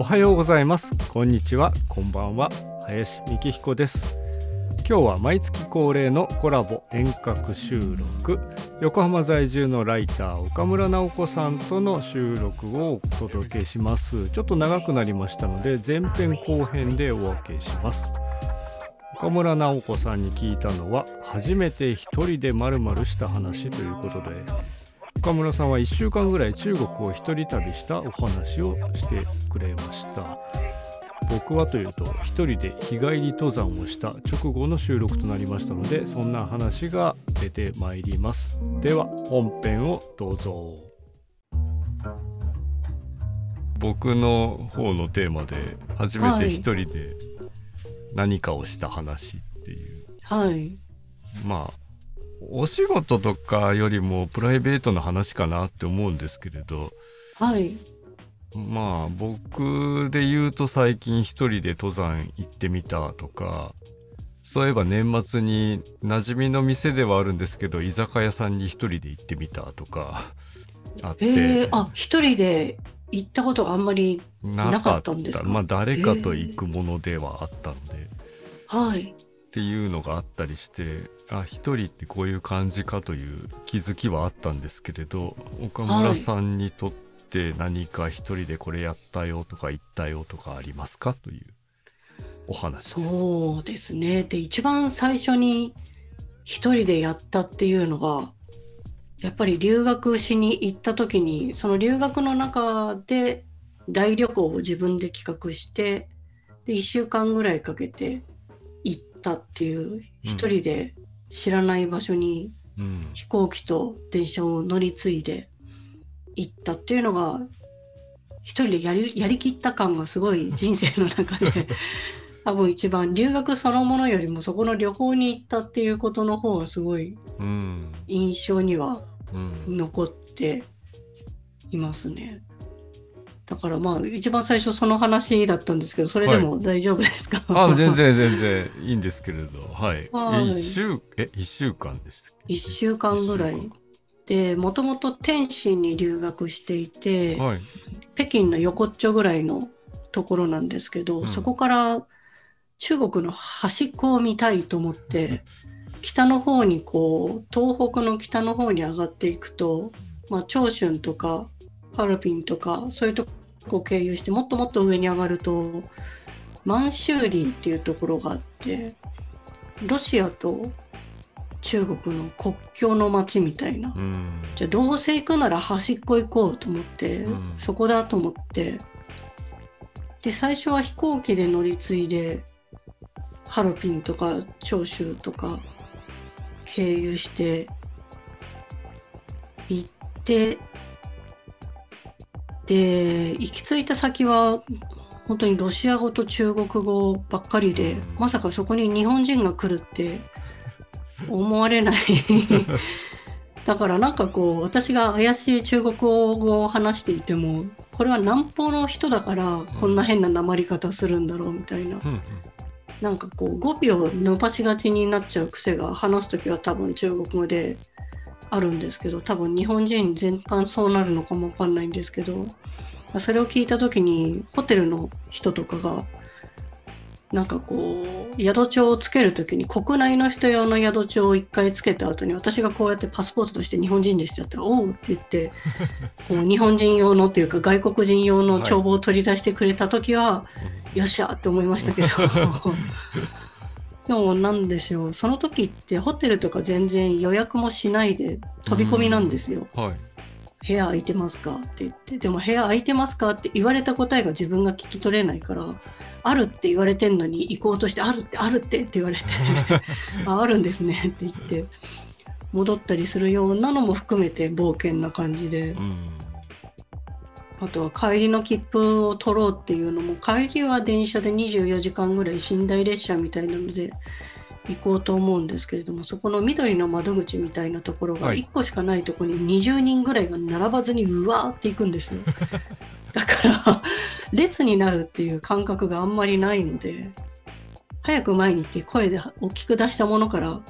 おはようございます。こんにちは。こんばんは。林幹彦です。今日は毎月恒例のコラボ遠隔収録。横浜在住のライター岡村直子さんとの収録をお届けします。ちょっと長くなりましたので前編後編でお分けします。岡村直子さんに聞いたのは初めて一人でまるした話ということで岡村さんは1週間ぐらい中国を一人旅したお話をしてくれました。僕はというと一人で日帰り登山をした直後の収録となりましたのでそんな話が出てまいります。では本編をどうぞ。僕の方のテーマで初めて一人で何かをした話っていう、はい、まあお仕事とかよりもプライベートな話かなって思うんですけれど、はい。まあ僕で言うと最近一人で登山行ってみたとか、そういえば年末に馴染みの店ではあるんですけど、居酒屋さんに一人で行ってみたとか、あって。えー、あ、一人で行ったことがあんまりなかったんですか？まあ誰かと行くものではあったので。はい。っていうのがあったりして、あ一人ってこういう感じかという気づきはあったんですけれど岡村さんにとって何か一人でこれやったよとか言ったよとかありますかというお話そうですね。で一番最初に一人でやったっていうのがやっぱり留学しに行った時にその留学の中で大旅行を自分で企画してで1週間ぐらいかけてったっていう一人で知らない場所に飛行機と電車を乗り継いで行ったっていうのが一人でやりやりきった感がすごい人生の中で 多分一番留学そのものよりもそこの旅行に行ったっていうことの方がすごい印象には残っていますね。だからまあ一番最初その話だったんですけどそれでも大丈夫ですか、はい、あ全然全然いいんですけれど。はい。一週え一週間でした1週間ぐらい。でもともと天津に留学していて、はい、北京の横っちょぐらいのところなんですけど、うん、そこから中国の端っこを見たいと思って北の方にこう東北の北の方に上がっていくと、まあ、長春とかハルピンとかそういうとを経由してもっともっと上に上がると満州里っていうところがあってロシアと中国の国境の街みたいな、うん、じゃあどうせ行くなら端っこ行こうと思って、うん、そこだと思って。で最初は飛行機で乗り継いでハロピンとか長州とか経由して行ってで行き着いた先は本当にロシア語と中国語ばっかりでまさかそこに日本人が来るって思われない。だからなんかこう私が怪しい中国語を話していてもこれは南方の人だからこんな変な訛り方するんだろうみたいな、うんうん、なんかこう語尾を伸ばしがちになっちゃう癖が話す時は多分中国語であるんですけど多分日本人全般そうなるのかもわかんないんですけどそれを聞いた時にホテルの人とかがなんかこう宿帳をつける時に国内の人用の宿帳を一回つけた後に私がこうやってパスポートとして日本人ですってやったら「おう」って言って こう日本人用のっていうか外国人用の帳簿を取り出してくれた時は、はい、よっしゃって思いましたけど でもなんでしょう。その時ってホテルとか全然予約もしないで飛び込みなんですよ。はい、部屋空いてますかって言って。でも部屋空いてますかって言われた答えが自分が聞き取れないからあるって言われてんのに行こうとしてあるってあるってって言われて ああるんですねって言って戻ったりするようなのも含めて冒険な感じで。うんあとは帰りの切符を取ろうっていうのも帰りは電車で24時間ぐらい寝台列車みたいなので行こうと思うんですけれどもそこの緑の窓口みたいなところが1個しかないところに20人ぐらいが並ばずにうわーって行くんですよ。だから列になるっていう感覚があんまりないので早く前に行って声で大きく出したものから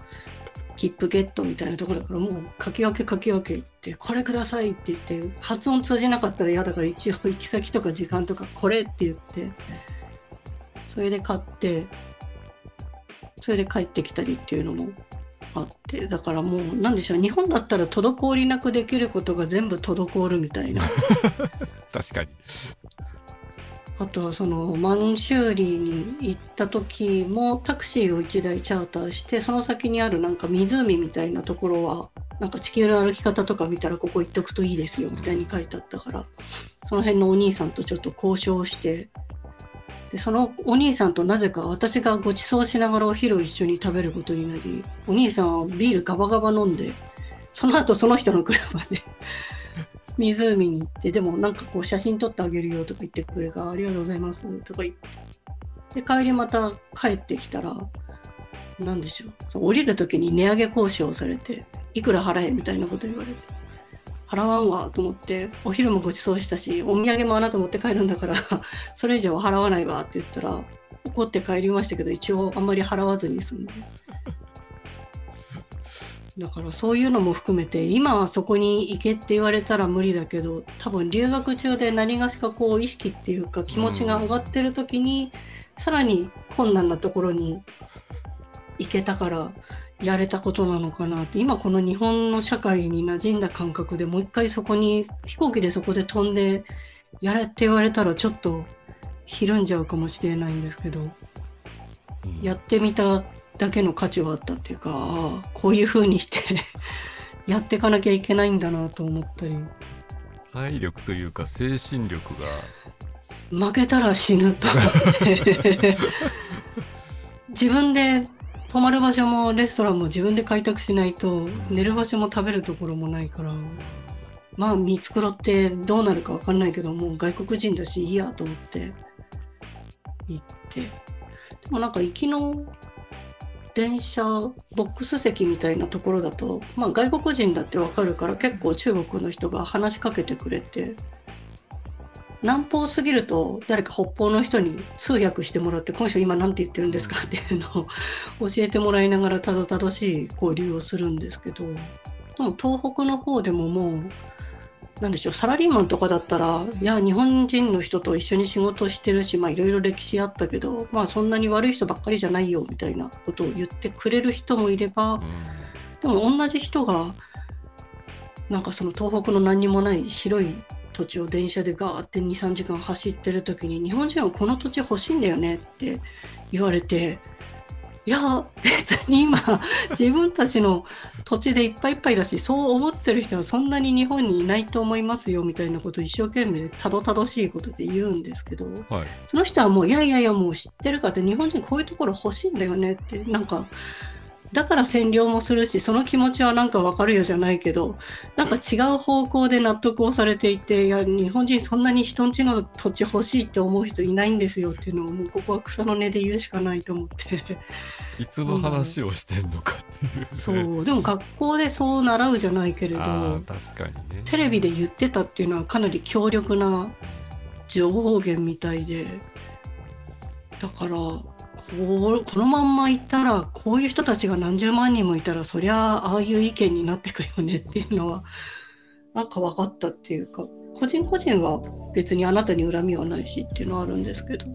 切符ゲットみたいなところだからもう書き分け書き分け言ってこれくださいって言って発音通じなかったら嫌だから一応行き先とか時間とかこれって言ってそれで買ってそれで帰ってきたりっていうのもあってだからもうなんでしょう日本だったら滞りなくできることが全部滞るみたいな。確かに。あとはその満州里に行った時もタクシーを1台チャーターしてその先にあるなんか湖みたいなところはなんか地球の歩き方とか見たらここ行っとくといいですよみたいに書いてあったからその辺のお兄さんとちょっと交渉してでそのお兄さんとなぜか私がご馳走しながらお昼を一緒に食べることになりお兄さんはビールガバガバ飲んでその後その人の車で湖に行ってでもなんかこう写真撮ってあげるよとか言ってくれがありがとうございますとか言って。で帰りまた帰ってきたら何でしょう。その降りる時に値上げ交渉されていくら払えみたいなこと言われて。払わんわと思ってお昼もご馳走したしお土産もあなた持って帰るんだから それ以上は払わないわって言ったら怒って帰りましたけど一応あんまり払わずに済んで。だからそういうのも含めて今はそこに行けって言われたら無理だけど多分留学中で何がしかこう意識っていうか気持ちが上がってる時に、さらに困難なところに行けたからやれたことなのかなって今この日本の社会に馴染んだ感覚でもう一回そこに飛行機でそこで飛んでやれって言われたらちょっとひるんじゃうかもしれないんですけどうん。やってみただけの価値はあったっていうかああこういう風にして やっていかなきゃいけないんだなと思ったり。体力というか精神力が。負けたら死ぬと。思って自分で泊まる場所もレストランも自分で開拓しないと寝る場所も食べるところもないからまあ見繕ってどうなるか分かんないけどもう外国人だしいいやと思って行って。でもなんか行きの電車ボックス席みたいなところだと、まあ、外国人だって分かるから結構中国の人が話しかけてくれて南方すぎると誰か北方の人に通訳してもらってこの人今何て言ってるんですか？っていうのを教えてもらいながらたどたどしい交流をするんですけどでも東北の方でももうなんでしょうサラリーマンとかだったらいや日本人の人と一緒に仕事してるしまあいろいろ歴史あったけどまあそんなに悪い人ばっかりじゃないよみたいなことを言ってくれる人もいればうん。でも同じ人がなんかその東北の何にもない広い土地を電車でガーって23時間走ってる時に日本人はこの土地欲しいんだよねって言われていや別に今自分たちの土地でいっぱいいっぱいだしそう思ってる人はそんなに日本にいないと思いますよみたいなことを一生懸命たどたどしいことで言うんですけどはい。その人はもういやいやいやもう知ってるからって日本人こういうところ欲しいんだよねってなんかだから占領もするしその気持ちはなんかわかるよじゃないけどなんか違う方向で納得をされていていや日本人そんなに人んちの土地欲しいって思う人いないんですよっていうのをもうここは草の根で言うしかないと思って。いつの話をしてんのかっていう、ね、そう。でも学校でそう習うじゃないけれど確かにね。テレビで言ってたっていうのはかなり強力な情報源みたいでだからこうこのまんまいったらこういう人たちが何十万人もいたらそりゃあああいう意見になってくよねっていうのはなんか分かったっていうか個人個人は別にあなたに恨みはないしっていうのはあるんですけど、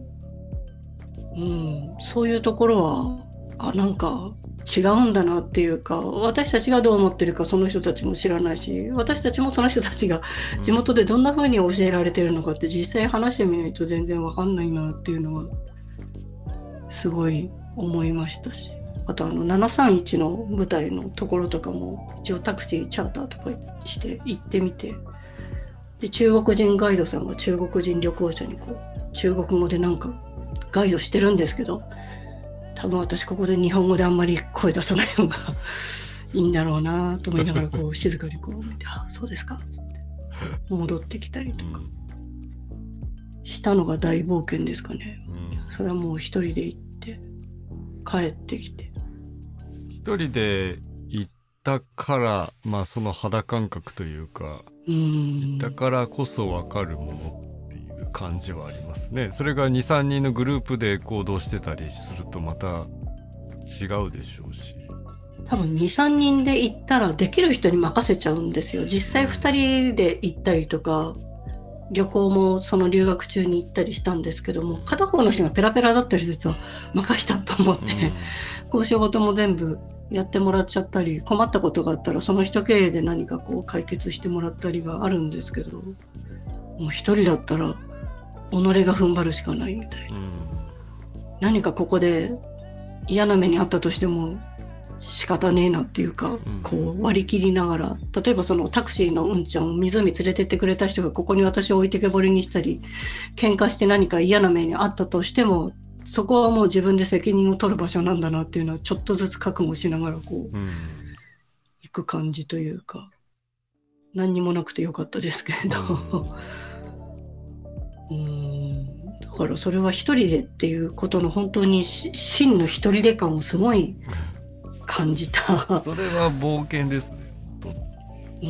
うん、そういうところはあなんか違うんだなっていうか私たちがどう思ってるかその人たちも知らないし私たちもその人たちが地元でどんな風に教えられてるのかって実際話してみないと全然わかんないなっていうのはすごい思いましたしあとあの731の舞台のところとかも一応タクシーチャーターとかして行ってみてで中国人ガイドさんが中国人旅行者にこう中国語でなんかガイドしてるんですけど多分私ここで日本語であんまり声出さない方が いいんだろうなと思いながらこう静かにこう見て「あそうですか」っつって戻ってきたりとか。したのが大冒険ですかね。うん。それはもう一人で行って帰ってきて。一人で行ったからまあその肌感覚というかうーんだからこそ分かるものっていう感じはありますね。それが23人のグループで行動してたりするとまた違うでしょうし。多分23人で行ったらできる人に任せちゃうんですよ。実際2人で行ったりとか旅行もその留学中に行ったりしたんですけども片方の人がペラペラだったりすると任したと思って、こう仕事も全部やってもらっちゃったり困ったことがあったらその人経営で何かこう解決してもらったりがあるんですけどもう一人だったら己が踏ん張るしかないみたいな。うん何かここで嫌な目にあったとしても仕方ねえなっていうか、ん。こう割り切りながら。例えばそのタクシーのうんちゃんを湖連れてってくれた人がここに私を置いてけぼりにしたり喧嘩して何か嫌な目にあったとしてもそこはもう自分で責任を取る場所なんだなっていうのはちょっとずつ覚悟しながらこううん。行く感じというか。何にもなくてよかったですけれど。うん。だからそれは一人でっていうことの本当にし真の一人で感をすごい感じた。それは冒険ですね。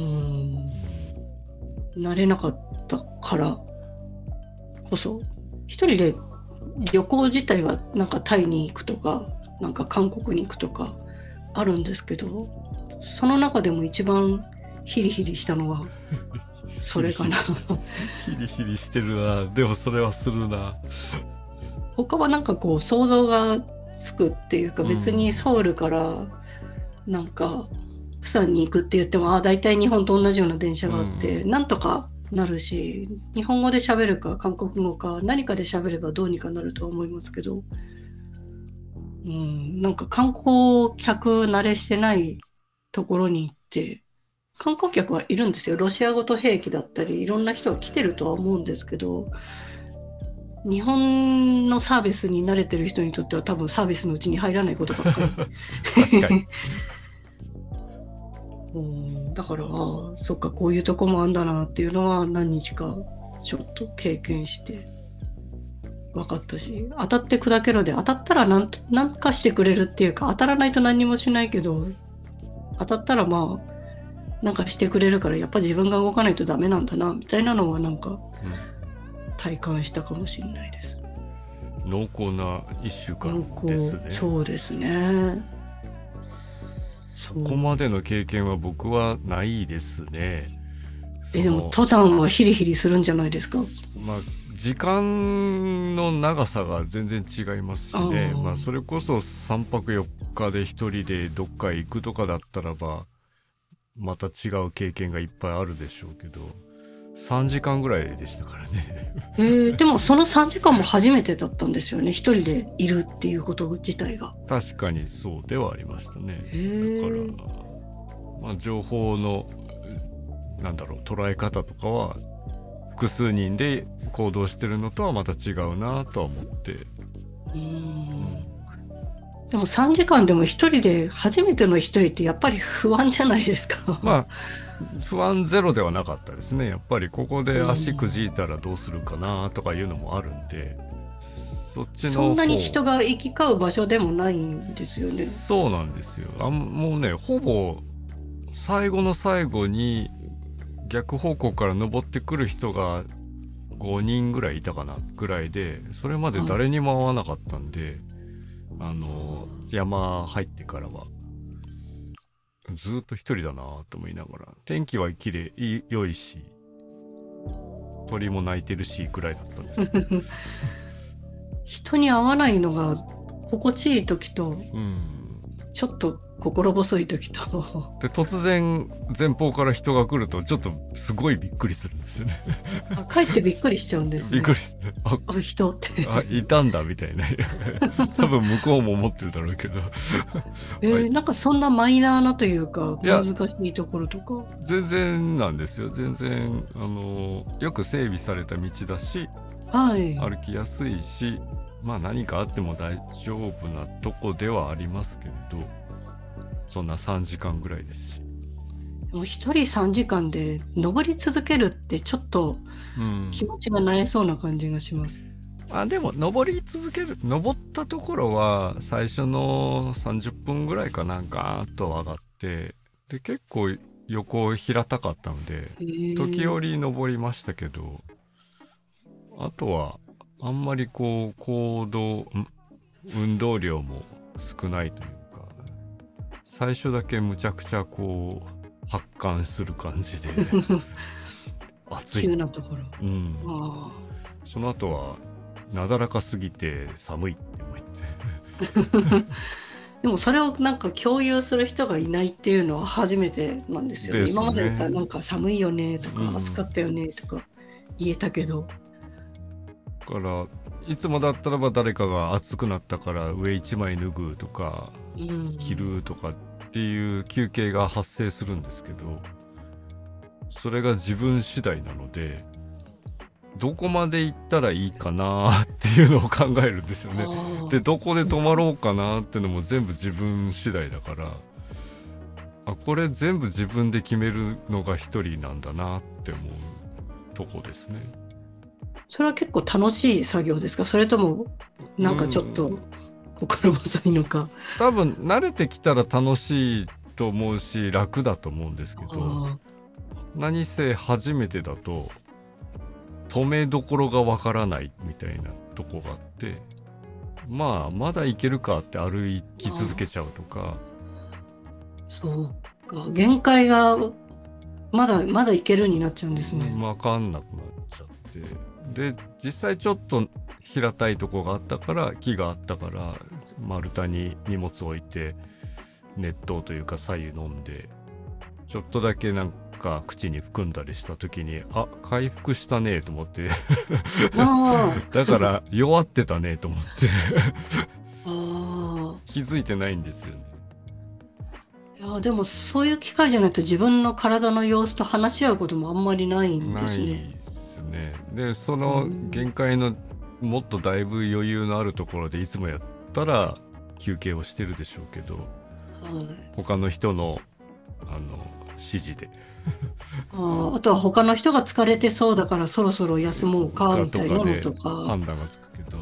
うん。慣れなかったからこそ。一人で旅行自体はなんかタイに行くとかなんか韓国に行くとかあるんですけどその中でも一番ヒリヒリしたのは それかな。ヒリヒリしてるな。でもそれはするな。他はなんかこう想像がつくっていうかうん。別にソウルからなんかプサンに行くって言ってもああ大体日本と同じような電車があって、なんとかなるし日本語で喋るか韓国語か何かで喋ればどうにかなるとは思いますけど、うん、なんか観光客慣れしてないところに行って観光客はいるんですよ。ロシア語と兵器だったりいろんな人が来てるとは思うんですけど日本のサービスに慣れてる人にとっては多分サービスのうちに入らないことばっかり。確かに。うん。だからそっかこういうとこもあんだなっていうのは何日かちょっと経験して分かったし当たって砕けろで当たったらなんとなんかしてくれるっていうか当たらないと何にもしないけど当たったらまあなんかしてくれるからやっぱ自分が動かないとダメなんだなみたいなのはなんか体感したかもしれないです。濃厚な1週間ですね。そうですね。そう。ここまでの経験は僕はないですね。えでも登山はヒリヒリするんじゃないですか？まあ時間の長さが全然違いますしね。まあそれこそ3泊4日で一人でどっか行くとかだったらばまた違う経験がいっぱいあるでしょうけど3時間ぐらいでしたからね。えー でもその3時間も初めてだったんですよね。一人でいるっていうこと自体が。確かにそうではありましたね。へだからー、まあ、情報のなんだろう捉え方とかは複数人で行動してるのとはまた違うなとは思って、ううん。んでも3時間でも一人で初めての一人ってやっぱり不安じゃないですか。まあ不安ゼロではなかったですね。やっぱりここで足くじいたらどうするかなとかいうのもあるんでそっちの方。そんなに人が行き交う場所でもないんですよね。そうなんですよ。あんもうねほぼ最後の最後に逆方向から登ってくる人が5人ぐらいいたかなぐらいでそれまで誰にも会わなかったんで、あの山入ってからはずっと一人だなと思いながら。天気は綺麗いい良いし鳥も鳴いてるしぐらいだったんです。け ど人に会わないのが心地いい時とうん。ちょっと心細い時とで突然前方から人が来るとちょっとすごいびっくりするんですよね。あかえってびっくりしちゃうんですねびっくりしてああ人って。あいたんだみたいな 多分向こうも思ってるだろうけどえーなんかそんなマイナーなというか難しいところとか？全然なんですよ全然あのよく整備された道だしはい。歩きやすいしまあ何かあっても大丈夫なとこではありますけれどそんな3時間ぐらいです。し、もう一人3時間で登り続けるってちょっとうん、気持ちがなえそうな感じがします。あでも登り続ける登ったところは最初の30分ぐらいかなんかガーッと上がってで結構横平たかったので時折登りましたけどあとはあんまりこう行動ん運動量も少ないというか最初だけむちゃくちゃこう発汗する感じで 暑い急、なところ。うん、あその後はなだらかすぎて寒いって思ってあ。でもそれをなんか共有する人がいないっていうのは初めてなんですよね。ね今までだったらなんか寒いよねとか、うん暑かったよねとか言えたけど。だからいつもだったらば誰かが暑くなったから上一枚脱ぐとかうん、着るとかっていう休憩が発生するんですけどそれが自分次第なのでどこまで行ったらいいかなっていうのを考えるんですよね。でどこで泊まろうかなっていうのも全部自分次第だからあこれ全部自分で決めるのが一人なんだなって思うとこですね。それは結構楽しい作業ですか？それともなんかちょっとうん心細いのか。多分慣れてきたら楽しいと思うし楽だと思うんですけどあ何せ初めてだと止めどころがわからないみたいなとこがあってまあまだ行けるかって歩き続けちゃうとかそうか限界がまだまだいけるになっちゃうんですね。分かんなくなっちゃってで実際ちょっと平たいとこがあったから木があったから丸太に荷物置いて熱湯というか左右飲んでちょっとだけなんか口に含んだりした時にあ回復したねと思って だから弱ってたねと思ってあ 気づいてないんですよね。あいやでもそういう機会じゃないと自分の体の様子と話し合うこともあんまりないんないですね。ですね。でその限界のもっとだいぶ余裕のあるところでいつもやったら休憩をしてるでしょうけどはい、他の人のあの指示で。あああとは他の人が疲れてそうだからそろそろ休もうかみたいなのでとか。判断がつくけど。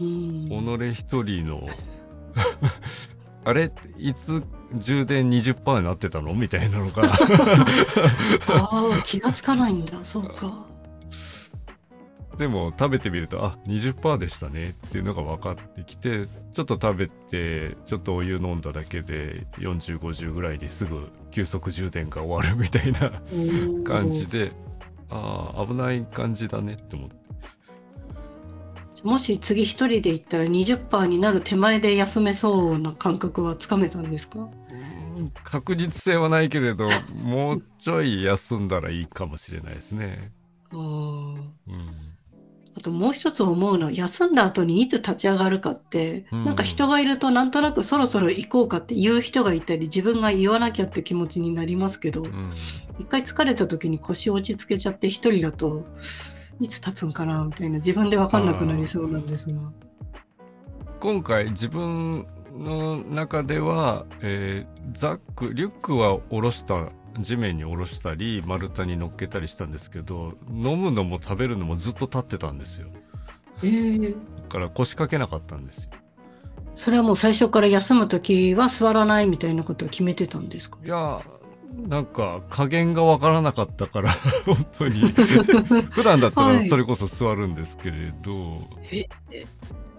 うん、己一人の あれ？いつ充電20%になってたの？みたいなのが。ああ気がつかないんだ。そうか。でも食べてみるとあ20%でしたねっていうのが分かってきてちょっと食べてちょっとお湯飲んだだけで4050ぐらいにすぐ急速充電が終わるみたいなうん。感じでああ危ない感じだねって思って。もし次一人で行ったら20%になる手前で休めそうな感覚はつかめたんですか？うん確実性はないけれどもうちょい休んだらいいかもしれないですね。うん。あともう一つ思うのは休んだ後にいつ立ち上がるかって、うん。なんか人がいるとなんとなくそろそろ行こうかって言う人がいたり自分が言わなきゃって気持ちになりますけど、うん。一回疲れた時に腰落ち着けちゃって一人だといつ立つんかなみたいな自分で分かんなくなりそうなんですが。今回自分の中では、えーザックリュックは下ろした地面に下ろしたり丸太に乗っけたりしたんですけど飲むのも食べるのもずっと立ってたんですよ。えー。だから腰掛けなかったんですよ。それはもう最初から休む時は座らないみたいなことを決めてたんですか？いやなんか加減がわからなかったから 本当に。普段だったらはい。それこそ座るんですけれど、え？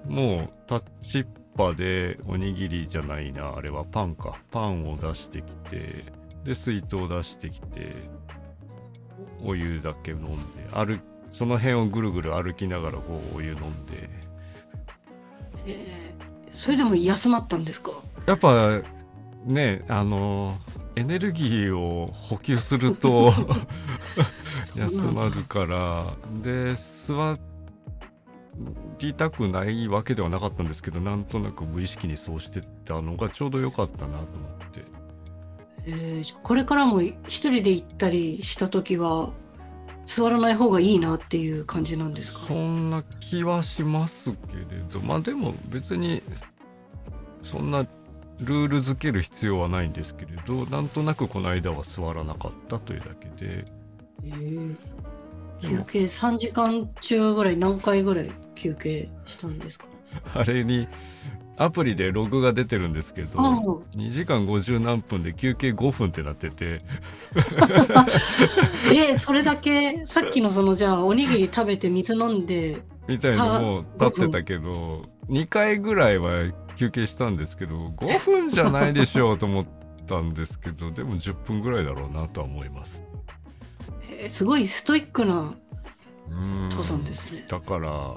もうタッチっぱでおにぎりじゃないなあれはパンか。パンを出してきてで水筒を出してきてお湯だけ飲んで歩その辺をぐるぐる歩きながらこうお湯飲んで。えーそれでも休まったんですか？やっぱねあのエネルギーを補給すると 休まるから。で座りたくないわけではなかったんですけどなんとなく無意識にそうしてたのがちょうど良かったなと思ってえーじゃあこれからも一人で行ったりした時は座らない方がいいなっていう感じなんですか？そんな気はしますけれどまあでも別にそんなルール付ける必要はないんですけれどなんとなくこの間は座らなかったというだけで。えー休憩3時間中ぐらい何回ぐらい休憩したんですか？あれにアプリでログが出てるんですけどああ2時間50何分で休憩5分ってなってて えーそれだけ？さっきのそのじゃあおにぎり食べて水飲んでみたいのも立ってたけど2回ぐらいは休憩したんですけど5分じゃないでしょうと思ったんですけどでも10分ぐらいだろうなとは思います。へーすごいストイックなうん登山ですね。だから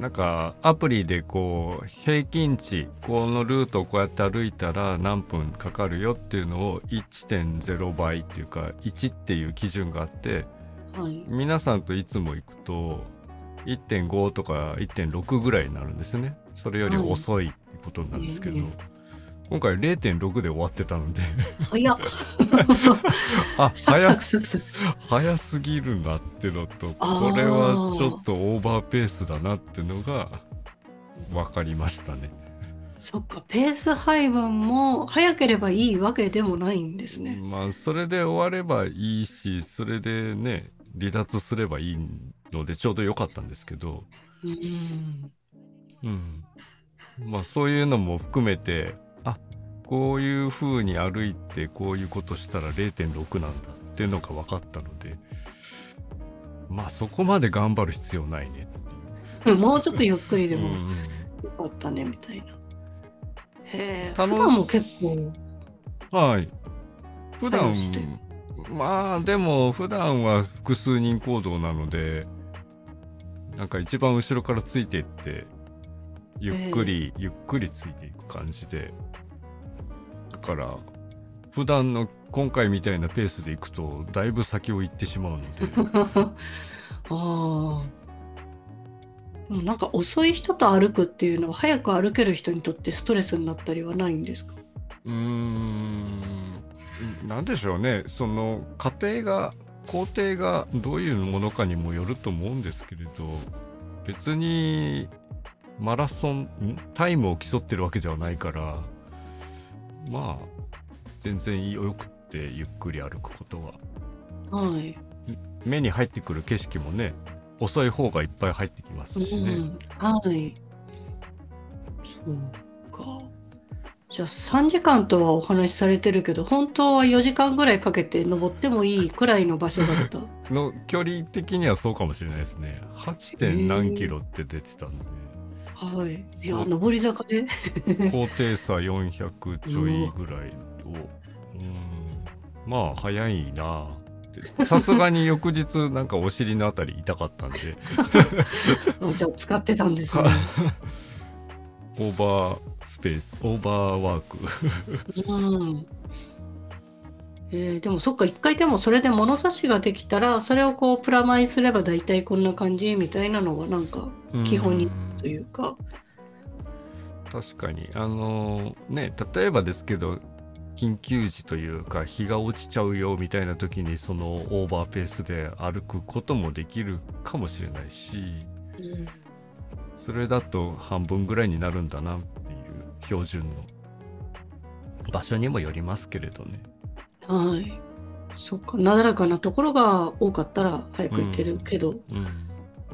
なんかアプリでこう平均値このルートをこうやって歩いたら何分かかるよっていうのを1.0倍っていうか1っていう基準があってはい。皆さんといつも行くと1.5とか1.6ぐらいになるんですね。それより遅いってことなんですけど、はい今回0.6で終わってたので早っ。あ早サクサクサク。早すぎるなってのとこれはちょっとオーバーペースだなってのが分かりましたね。そっか、ペース配分も早ければいいわけでもないんですね。まあそれで終わればいいしそれでね離脱すればいいのでちょうど良かったんですけど、うん。うん、まあそういうのも含めてあこういう風に歩いてこういうことしたら0.6なんだっていうのが分かったのでまあそこまで頑張る必要ないねっていう。もうちょっとゆっくりでもよかったねみたいな。へえ。普段も結構。はい。普段まあでも普段は複数人行動なのでなんか一番後ろからついていってゆっくり、ゆっくりついていく感じでだから普段の今回みたいなペースで行くとだいぶ先を行ってしまうので。ああ。なんか遅い人と歩くっていうのは早く歩ける人にとってストレスになったりはないんですか？うーん。なんでしょうね。その過程が工程がどういうものかにもよると思うんですけれど別にマラソンんタイムを競ってるわけではないからまあ全然よくってゆっくり歩くことははい。目に入ってくる景色もね遅い方がいっぱい入ってきますしね、うん、はい。そうか。じゃあ3時間とはお話しされてるけど、本当は4時間ぐらいかけて登ってもいいくらいの場所だった？の距離的にはそうかもしれないですね 8. 点何キロって出てたんで、はい。いや、上り坂で。高低差400ちょいぐらいをうんまあ早いなさすがに翌日 なんかお尻のあたり痛かったんで じゃあ使ってたんですね。オーバースペースオーバーワークうん。えーでもそっか、一回でもそれで物差しができたら、それをこうプラマイすれば大体こんな感じみたいなのがなんか基本にうんというか。確かにあのね例えばですけど緊急時というか日が落ちちゃうよみたいな時にそのオーバーペースで歩くこともできるかもしれないしうんそれだと半分ぐらいになるんだなっていう標準の場所にもよりますけれどね。はい。そっか、なだらかなところが多かったら早く行けるけど、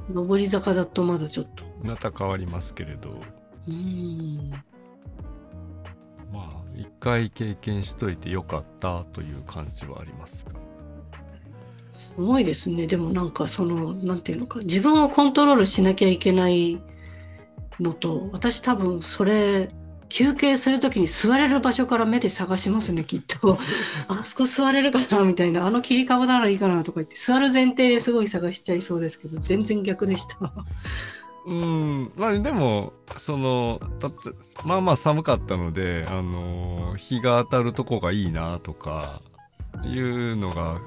うん。上り坂だとまだちょっと。また変わりますけれど。まあ一回経験しといてよかったという感じはありますが。すごいですね。でもなんかその、なんていうのか、自分をコントロールしなきゃいけないのと、私多分それ、休憩するときに座れる場所から目で探しますね、きっと。あそこ座れるかなみたいな、あの切り株ならいいかなとか言って、座る前提ですごい探しちゃいそうですけど、全然逆でした。うんまあでもそのだってまあまあ寒かったのであの日が当たるとこがいいなとかいうのが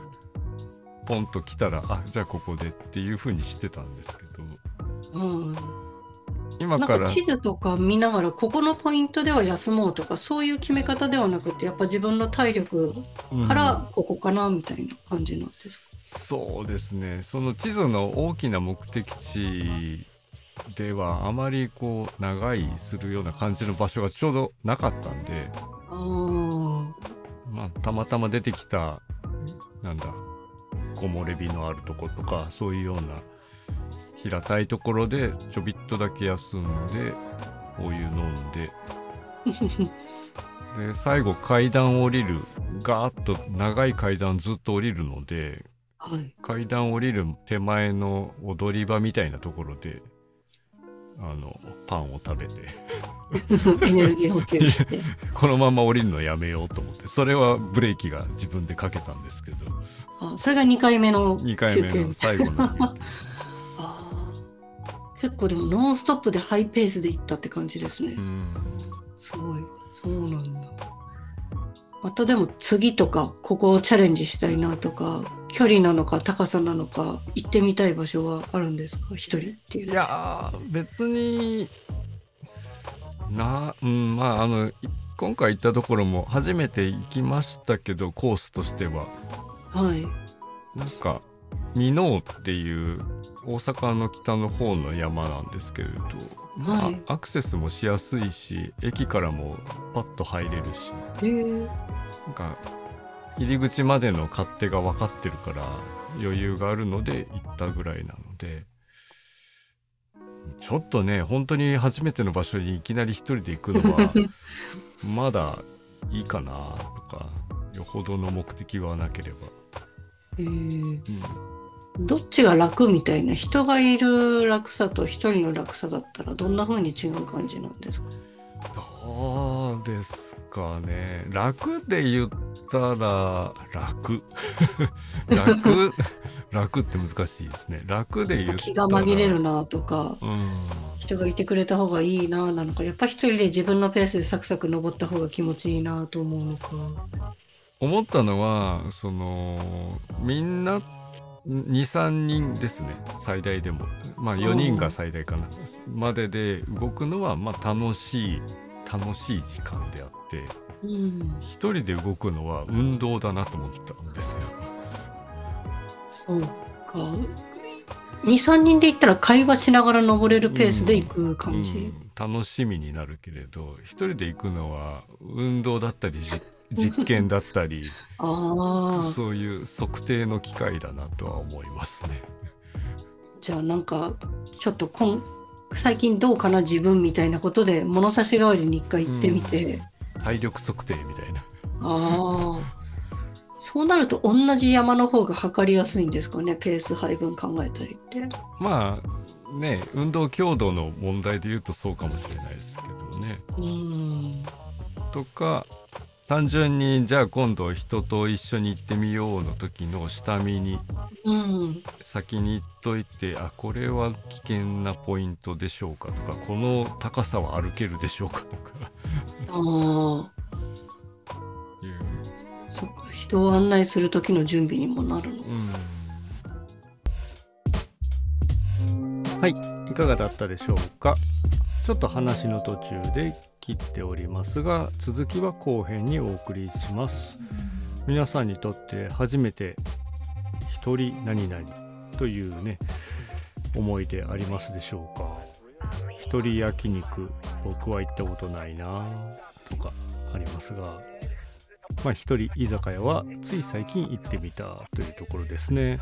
ポンと来たらあじゃあここでっていう風にしてたんですけどうん。今からなんか地図とか見ながら、ここのポイントでは休もうとか、そういう決め方ではなくて、やっぱ自分の体力うんからここかなみたいな感じなんですか？そうですねその地図の大きな目的地ではあまりこう長いするような感じの場所がちょうどなかったんで。まあたまたま出てきたなんだ木漏れ日のあるとことかそういうような平たいところでちょびっとだけ休んでお湯飲んで で最後階段降りるガーッと長い階段ずっと降りるのではい。階段降りる手前の踊り場みたいなところであのパンを食べてエネルギー補給して。このまま降りるのやめようと思ってそれはブレーキが自分でかけたんですけどあ、それが2回目の2回目の。最後の 結構でもノンストップでハイペースで行ったって感じですねう。んすごい。そうなんだ。またでも次とかここをチャレンジしたいなとか距離なのか高さなのか行ってみたい場所はあるんですか？一人っていうい。やー別になうんまああのい今回行ったところも初めて行きましたけどコースとしてははい。なんか箕面っていう大阪の北の方の山なんですけれど、まあはいアクセスもしやすいし駅からもパッと入れるしへえ。なんか入り口までの勝手が分かってるから余裕があるので行ったぐらいなので。ちょっとね本当に初めての場所にいきなり一人で行くのは まだいいかなとかよほどの目的がなければ。どっちが楽みたいな？人がいる楽さと一人の楽さだったらどんな風に違う感じなんですか？どうですかね。楽で言ったら楽。楽？楽って難しいですね。楽で言ったら。気が紛れるなとかうん。人がいてくれた方がいいななのかやっぱ一人で自分のペースでサクサク登った方が気持ちいいなと思うのか。思ったのはそのみんな23人ですね。最大でも。まあ4人が最大かな。までで動くのはまあ楽しい楽しい時間であってうん。一人で動くのは運動だなと思ったんですよ。そうか。23人で行ったら会話しながら登れるペースで行く感じ、うん。楽しみになるけれど一人で行くのは運動だったりじ 実験だったりああそういう測定の機会だなとは思いますね。じゃあなんかちょっとこん最近どうかな自分みたいなことで物差し代わりに一回行ってみて、体力測定みたいな。ああそうなると同じ山の方が測りやすいんですかねペース配分考えたりって。まあね運動強度の問題で言うとそうかもしれないですけどね。うんとか単純にじゃあ今度人と一緒に行ってみようの時の下見にうん。先に行っといてあこれは危険なポイントでしょうかとかこの高さは歩けるでしょうかとか。ああいう、そっか人を案内する時の準備にもなるの。はいいかがだったでしょうか？ちょっと話の途中で切っておりますが続きは後編にお送りします。皆さんにとって初めて一人何々というね思い出ありますでしょうか？一人焼肉僕は行ったことないなとかありますがまあ一人居酒屋はつい最近行ってみたというところですね。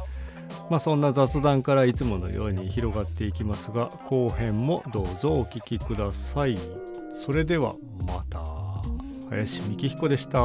まあそんな雑談からいつものように広がっていきますが後編もどうぞお聞きください。それではまた。林幹彦でした。